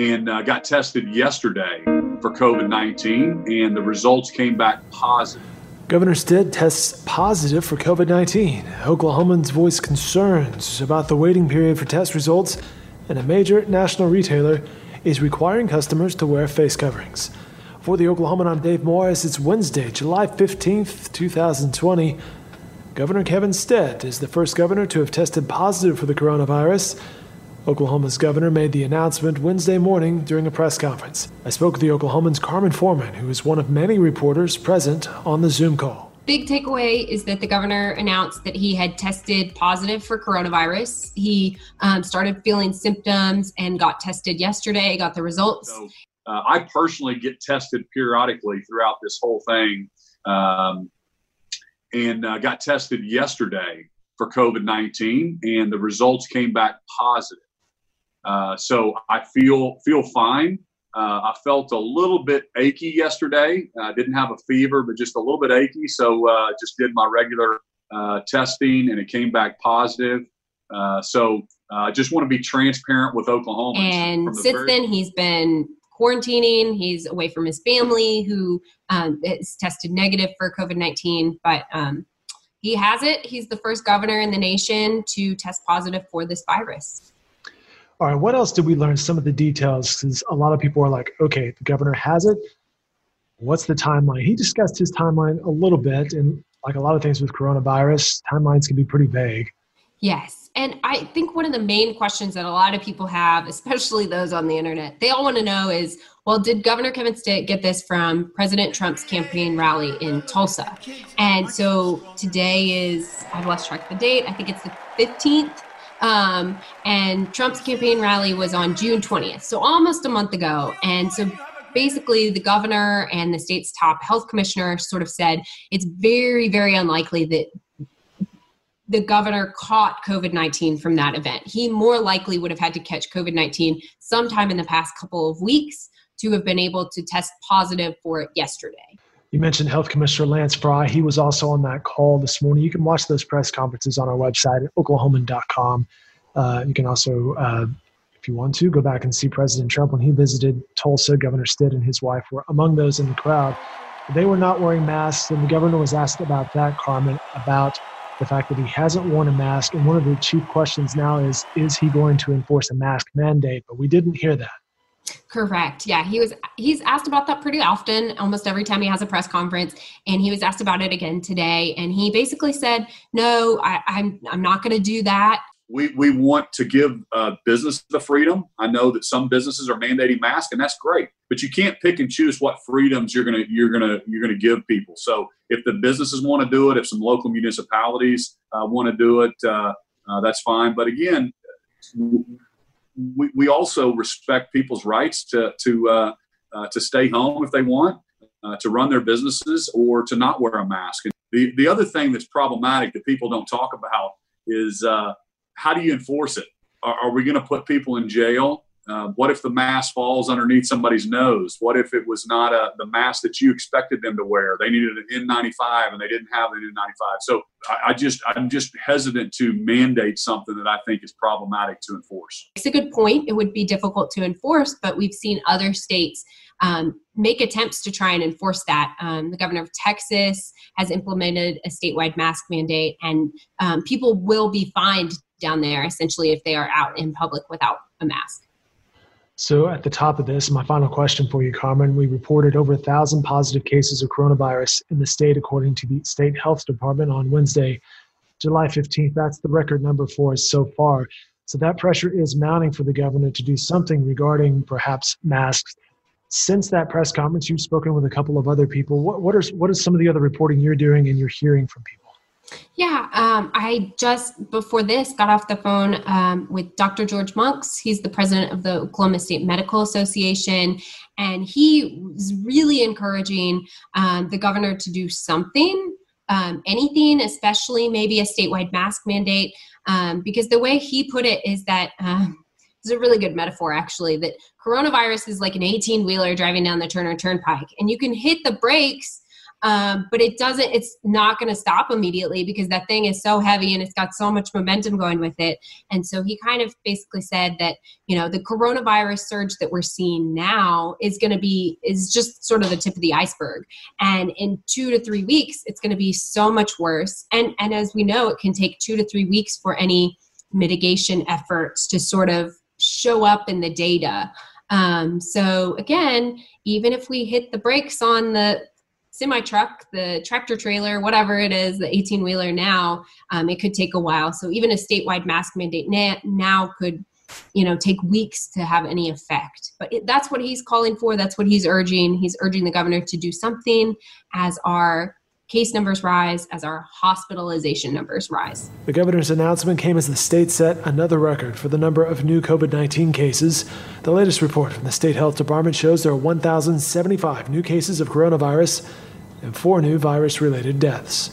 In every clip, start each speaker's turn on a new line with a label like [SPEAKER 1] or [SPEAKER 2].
[SPEAKER 1] And uh, got tested yesterday for COVID 19, and the results came back positive.
[SPEAKER 2] Governor Stitt tests positive for COVID 19. Oklahomans voice concerns about the waiting period for test results, and a major national retailer is requiring customers to wear face coverings. For the Oklahoman, I'm Dave Morris. It's Wednesday, July 15th, 2020. Governor Kevin Stitt is the first governor to have tested positive for the coronavirus. Oklahoma's governor made the announcement Wednesday morning during a press conference. I spoke with the Oklahoman's Carmen Forman, who is one of many reporters present on the Zoom call.
[SPEAKER 3] Big takeaway is that the governor announced that he had tested positive for coronavirus. He um, started feeling symptoms and got tested yesterday, got the results.
[SPEAKER 1] So, uh, I personally get tested periodically throughout this whole thing, um, and uh, got tested yesterday for COVID 19, and the results came back positive. Uh, so I feel feel fine. Uh, I felt a little bit achy yesterday. I didn't have a fever, but just a little bit achy. So uh, just did my regular uh, testing, and it came back positive. Uh, so I just want to be transparent with Oklahoma.
[SPEAKER 3] And since very- then, he's been quarantining. He's away from his family, who um, is tested negative for COVID nineteen, but um, he has it. He's the first governor in the nation to test positive for this virus.
[SPEAKER 2] All right, what else did we learn? Some of the details, because a lot of people are like, okay, the governor has it. What's the timeline? He discussed his timeline a little bit, and like a lot of things with coronavirus, timelines can be pretty vague.
[SPEAKER 3] Yes. And I think one of the main questions that a lot of people have, especially those on the internet, they all want to know is well, did Governor Kevin Stitt get this from President Trump's campaign rally in Tulsa? And so today is, I've lost track of the date, I think it's the 15th. Um, and Trump's campaign rally was on June 20th, so almost a month ago. And so basically, the governor and the state's top health commissioner sort of said it's very, very unlikely that the governor caught COVID 19 from that event. He more likely would have had to catch COVID 19 sometime in the past couple of weeks to have been able to test positive for it yesterday.
[SPEAKER 2] You mentioned Health Commissioner Lance Frye. He was also on that call this morning. You can watch those press conferences on our website at oklahoman.com. Uh, you can also, uh, if you want to, go back and see President Trump when he visited Tulsa. Governor Stitt and his wife were among those in the crowd. They were not wearing masks, and the governor was asked about that, Carmen, about the fact that he hasn't worn a mask. And one of the chief questions now is is he going to enforce a mask mandate? But we didn't hear that.
[SPEAKER 3] Correct. Yeah, he was. He's asked about that pretty often, almost every time he has a press conference, and he was asked about it again today. And he basically said, "No, I, I'm I'm not going to do that."
[SPEAKER 1] We we want to give uh, business the freedom. I know that some businesses are mandating masks, and that's great. But you can't pick and choose what freedoms you're gonna you're gonna you're gonna give people. So if the businesses want to do it, if some local municipalities uh, want to do it, uh, uh, that's fine. But again we, we also respect people's rights to to uh, uh, to stay home if they want, uh, to run their businesses, or to not wear a mask. And the the other thing that's problematic that people don't talk about is uh, how do you enforce it? Are, are we going to put people in jail? Uh, what if the mask falls underneath somebody's nose? What if it was not a, the mask that you expected them to wear? They needed an N95 and they didn't have an N95. So I, I just I'm just hesitant to mandate something that I think is problematic to enforce.
[SPEAKER 3] It's a good point. It would be difficult to enforce, but we've seen other states um, make attempts to try and enforce that. Um, the governor of Texas has implemented a statewide mask mandate, and um, people will be fined down there essentially if they are out in public without a mask.
[SPEAKER 2] So, at the top of this, my final question for you, Carmen. We reported over a thousand positive cases of coronavirus in the state, according to the state health department on Wednesday, July 15th. That's the record number for us so far. So, that pressure is mounting for the governor to do something regarding perhaps masks. Since that press conference, you've spoken with a couple of other people. What, what, are, what is some of the other reporting you're doing and you're hearing from people?
[SPEAKER 3] Yeah, um, I just before this got off the phone um, with Dr. George Monks. He's the president of the Oklahoma State Medical Association, and he was really encouraging um, the governor to do something, um, anything, especially maybe a statewide mask mandate, um, because the way he put it is that. Um, it's a really good metaphor, actually, that coronavirus is like an 18 wheeler driving down the Turner Turnpike, and you can hit the brakes um, but it doesn't it's not going to stop immediately because that thing is so heavy and it's got so much momentum going with it. And so he kind of basically said that you know the coronavirus surge that we're seeing now is going to be is just sort of the tip of the iceberg. And in two to three weeks it's going to be so much worse. And and as we know it can take two to three weeks for any mitigation efforts to sort of show up in the data. Um, so again, even if we hit the brakes on the semi truck, the tractor trailer, whatever it is, the 18 wheeler now, um, it could take a while. So even a statewide mask mandate na- now could, you know, take weeks to have any effect. But it, that's what he's calling for. That's what he's urging. He's urging the governor to do something as our case numbers rise, as our hospitalization numbers rise.
[SPEAKER 2] The governor's announcement came as the state set another record for the number of new COVID 19 cases. The latest report from the state health department shows there are 1,075 new cases of coronavirus and four new virus related deaths.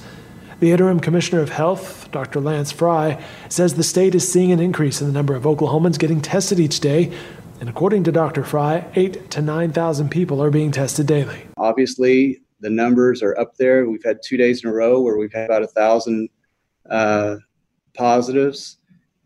[SPEAKER 2] The interim commissioner of health, Dr. Lance Frye, says the state is seeing an increase in the number of Oklahomans getting tested each day. And according to Dr. Frye, eight to 9,000 people are being tested daily.
[SPEAKER 4] Obviously, the numbers are up there. We've had two days in a row where we've had about a thousand uh, positives,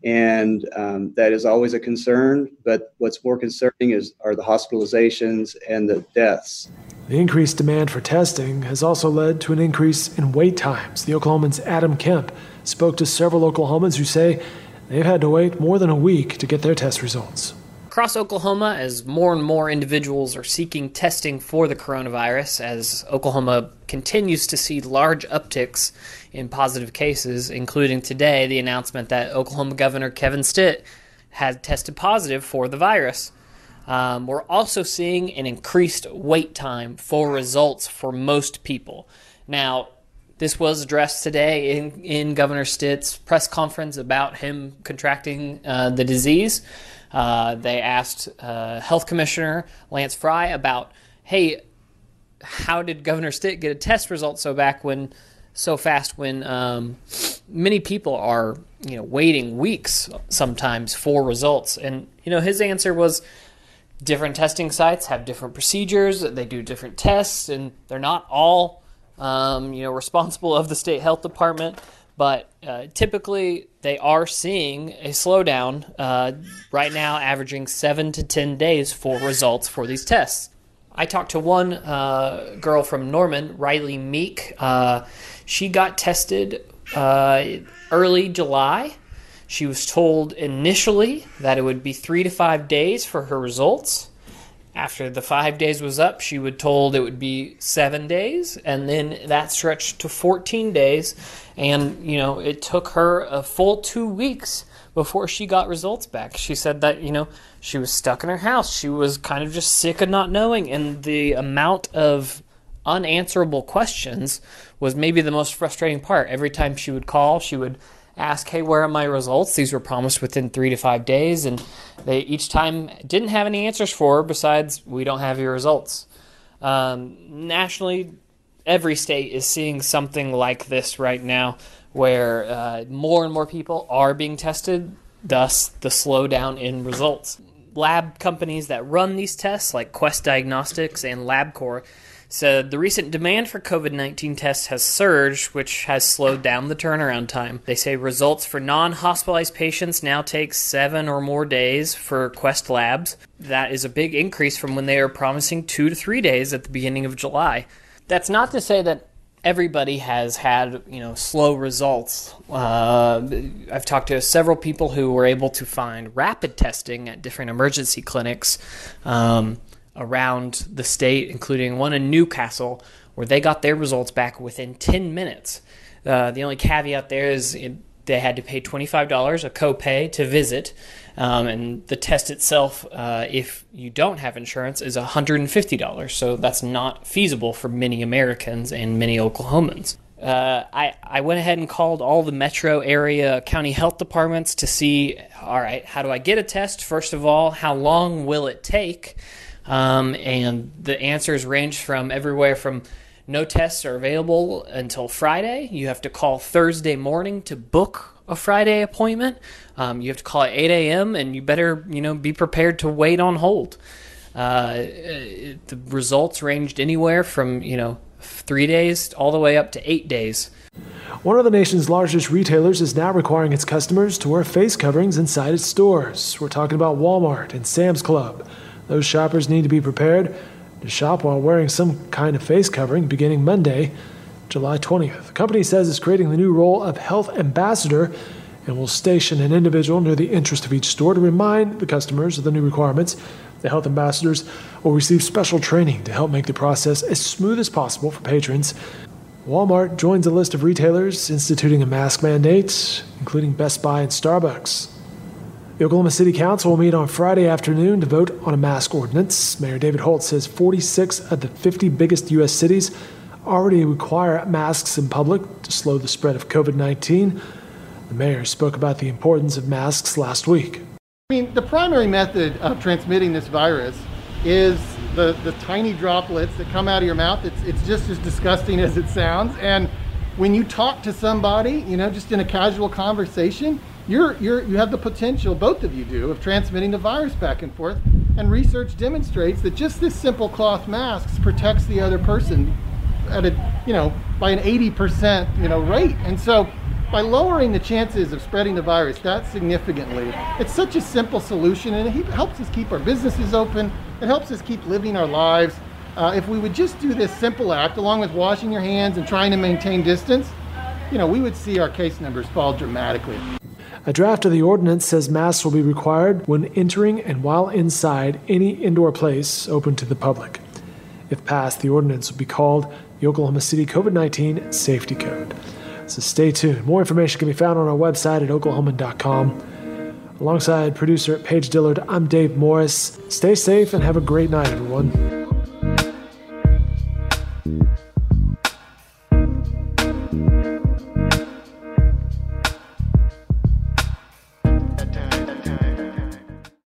[SPEAKER 4] and um, that is always a concern. But what's more concerning is are the hospitalizations and the deaths.
[SPEAKER 2] The increased demand for testing has also led to an increase in wait times. The Oklahoman's Adam Kemp spoke to several Oklahomans who say they've had to wait more than a week to get their test results.
[SPEAKER 5] Across Oklahoma, as more and more individuals are seeking testing for the coronavirus, as Oklahoma continues to see large upticks in positive cases, including today the announcement that Oklahoma Governor Kevin Stitt had tested positive for the virus. Um, we're also seeing an increased wait time for results for most people. Now, this was addressed today in, in Governor Stitt's press conference about him contracting uh, the disease. Uh, they asked uh, Health Commissioner Lance Frye about, hey, how did Governor Stitt get a test result so back when so fast when um, many people are you know waiting weeks sometimes for results and you know his answer was different testing sites have different procedures. They do different tests, and they're not all, um, you know, responsible of the state health department. But uh, typically, they are seeing a slowdown uh, right now, averaging seven to ten days for results for these tests. I talked to one uh, girl from Norman, Riley Meek. Uh, she got tested uh, early July she was told initially that it would be three to five days for her results. After the five days was up, she was told it would be seven days, and then that stretched to 14 days. And, you know, it took her a full two weeks before she got results back. She said that, you know, she was stuck in her house. She was kind of just sick of not knowing, and the amount of unanswerable questions was maybe the most frustrating part. Every time she would call, she would ask, hey, where are my results? These were promised within three to five days, and they each time didn't have any answers for besides, we don't have your results. Um, nationally, every state is seeing something like this right now where uh, more and more people are being tested, thus, the slowdown in results. Lab companies that run these tests, like Quest Diagnostics and LabCorp, said the recent demand for COVID 19 tests has surged, which has slowed down the turnaround time. They say results for non hospitalized patients now take seven or more days for Quest Labs. That is a big increase from when they were promising two to three days at the beginning of July. That's not to say that everybody has had you know slow results. Uh, I've talked to several people who were able to find rapid testing at different emergency clinics. Um, around the state, including one in Newcastle, where they got their results back within 10 minutes. Uh, the only caveat there is it, they had to pay $25 a copay to visit, um, and the test itself, uh, if you don't have insurance, is $150. So that's not feasible for many Americans and many Oklahomans. uh, I, I went ahead and called all the metro area county health departments to see all right, how do I get a test? First of all, how long will it take? Um, and the answers range from everywhere from no tests are available until Friday. You have to call Thursday morning to book a Friday appointment. Um, you have to call at 8 a.m. and you better, you know, be prepared to wait on hold. Uh, the results ranged anywhere from, you know, three days all the way up to eight days.
[SPEAKER 2] One of the nation's largest retailers is now requiring its customers to wear face coverings inside its stores. We're talking about Walmart and Sam's Club. Those shoppers need to be prepared to shop while wearing some kind of face covering beginning Monday, July 20th. The company says it's creating the new role of health ambassador and will station an individual near the entrance of each store to remind the customers of the new requirements. The health ambassadors will receive special training to help make the process as smooth as possible for patrons. Walmart joins a list of retailers instituting a mask mandate, including Best Buy and Starbucks. The Oklahoma City Council will meet on Friday afternoon to vote on a mask ordinance. Mayor David Holt says 46 of the 50 biggest U.S. cities already require masks in public to slow the spread of COVID 19. The mayor spoke about the importance of masks last week.
[SPEAKER 6] I mean, the primary method of transmitting this virus is the, the tiny droplets that come out of your mouth. It's, it's just as disgusting as it sounds. And when you talk to somebody, you know, just in a casual conversation, you're, you're, you have the potential, both of you do, of transmitting the virus back and forth. And research demonstrates that just this simple cloth mask protects the other person at a, you know, by an 80%, you know, rate. And so by lowering the chances of spreading the virus that significantly, it's such a simple solution and it helps us keep our businesses open. It helps us keep living our lives. Uh, if we would just do this simple act along with washing your hands and trying to maintain distance, you know, we would see our case numbers fall dramatically.
[SPEAKER 2] A draft of the ordinance says masks will be required when entering and while inside any indoor place open to the public. If passed, the ordinance will be called the Oklahoma City COVID 19 Safety Code. So stay tuned. More information can be found on our website at oklahoman.com. Alongside producer Paige Dillard, I'm Dave Morris. Stay safe and have a great night, everyone.